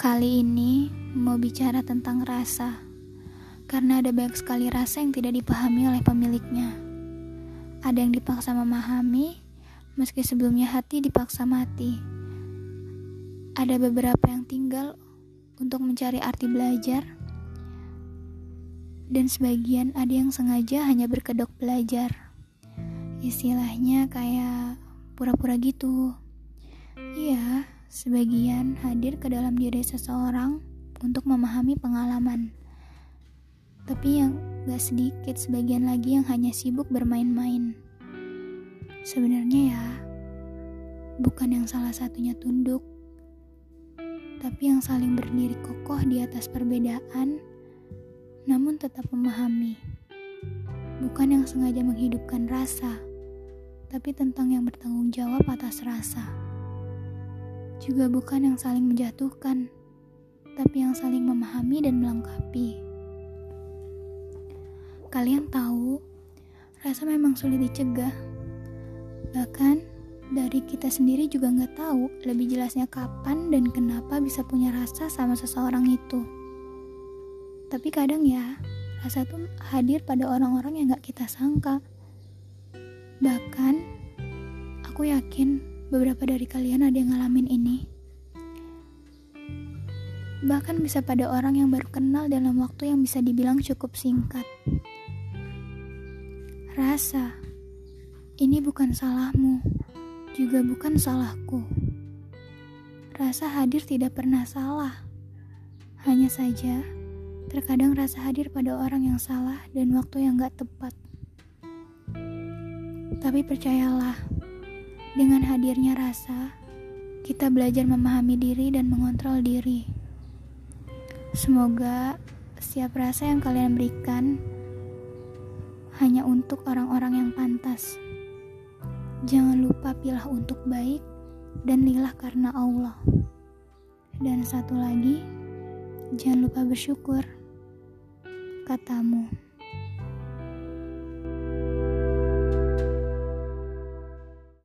Kali ini mau bicara tentang rasa, karena ada banyak sekali rasa yang tidak dipahami oleh pemiliknya. Ada yang dipaksa memahami, meski sebelumnya hati dipaksa mati. Ada beberapa yang tinggal untuk mencari arti belajar, dan sebagian ada yang sengaja hanya berkedok belajar. Istilahnya kayak pura-pura gitu. Iya, Sebagian hadir ke dalam diri seseorang untuk memahami pengalaman. Tapi yang gak sedikit sebagian lagi yang hanya sibuk bermain-main. Sebenarnya ya, bukan yang salah satunya tunduk, tapi yang saling berdiri kokoh di atas perbedaan, namun tetap memahami. Bukan yang sengaja menghidupkan rasa, tapi tentang yang bertanggung jawab atas rasa juga bukan yang saling menjatuhkan, tapi yang saling memahami dan melengkapi. Kalian tahu, rasa memang sulit dicegah. Bahkan dari kita sendiri juga nggak tahu lebih jelasnya kapan dan kenapa bisa punya rasa sama seseorang itu. Tapi kadang ya, rasa tuh hadir pada orang-orang yang nggak kita sangka. Bahkan, aku yakin beberapa dari kalian ada yang ngalamin ini. Bahkan bisa pada orang yang baru kenal dalam waktu yang bisa dibilang cukup singkat. Rasa, ini bukan salahmu, juga bukan salahku. Rasa hadir tidak pernah salah. Hanya saja, terkadang rasa hadir pada orang yang salah dan waktu yang gak tepat. Tapi percayalah, dengan hadirnya rasa, kita belajar memahami diri dan mengontrol diri. Semoga setiap rasa yang kalian berikan hanya untuk orang-orang yang pantas. Jangan lupa pilah untuk baik dan lilah karena Allah. Dan satu lagi, jangan lupa bersyukur. Katamu.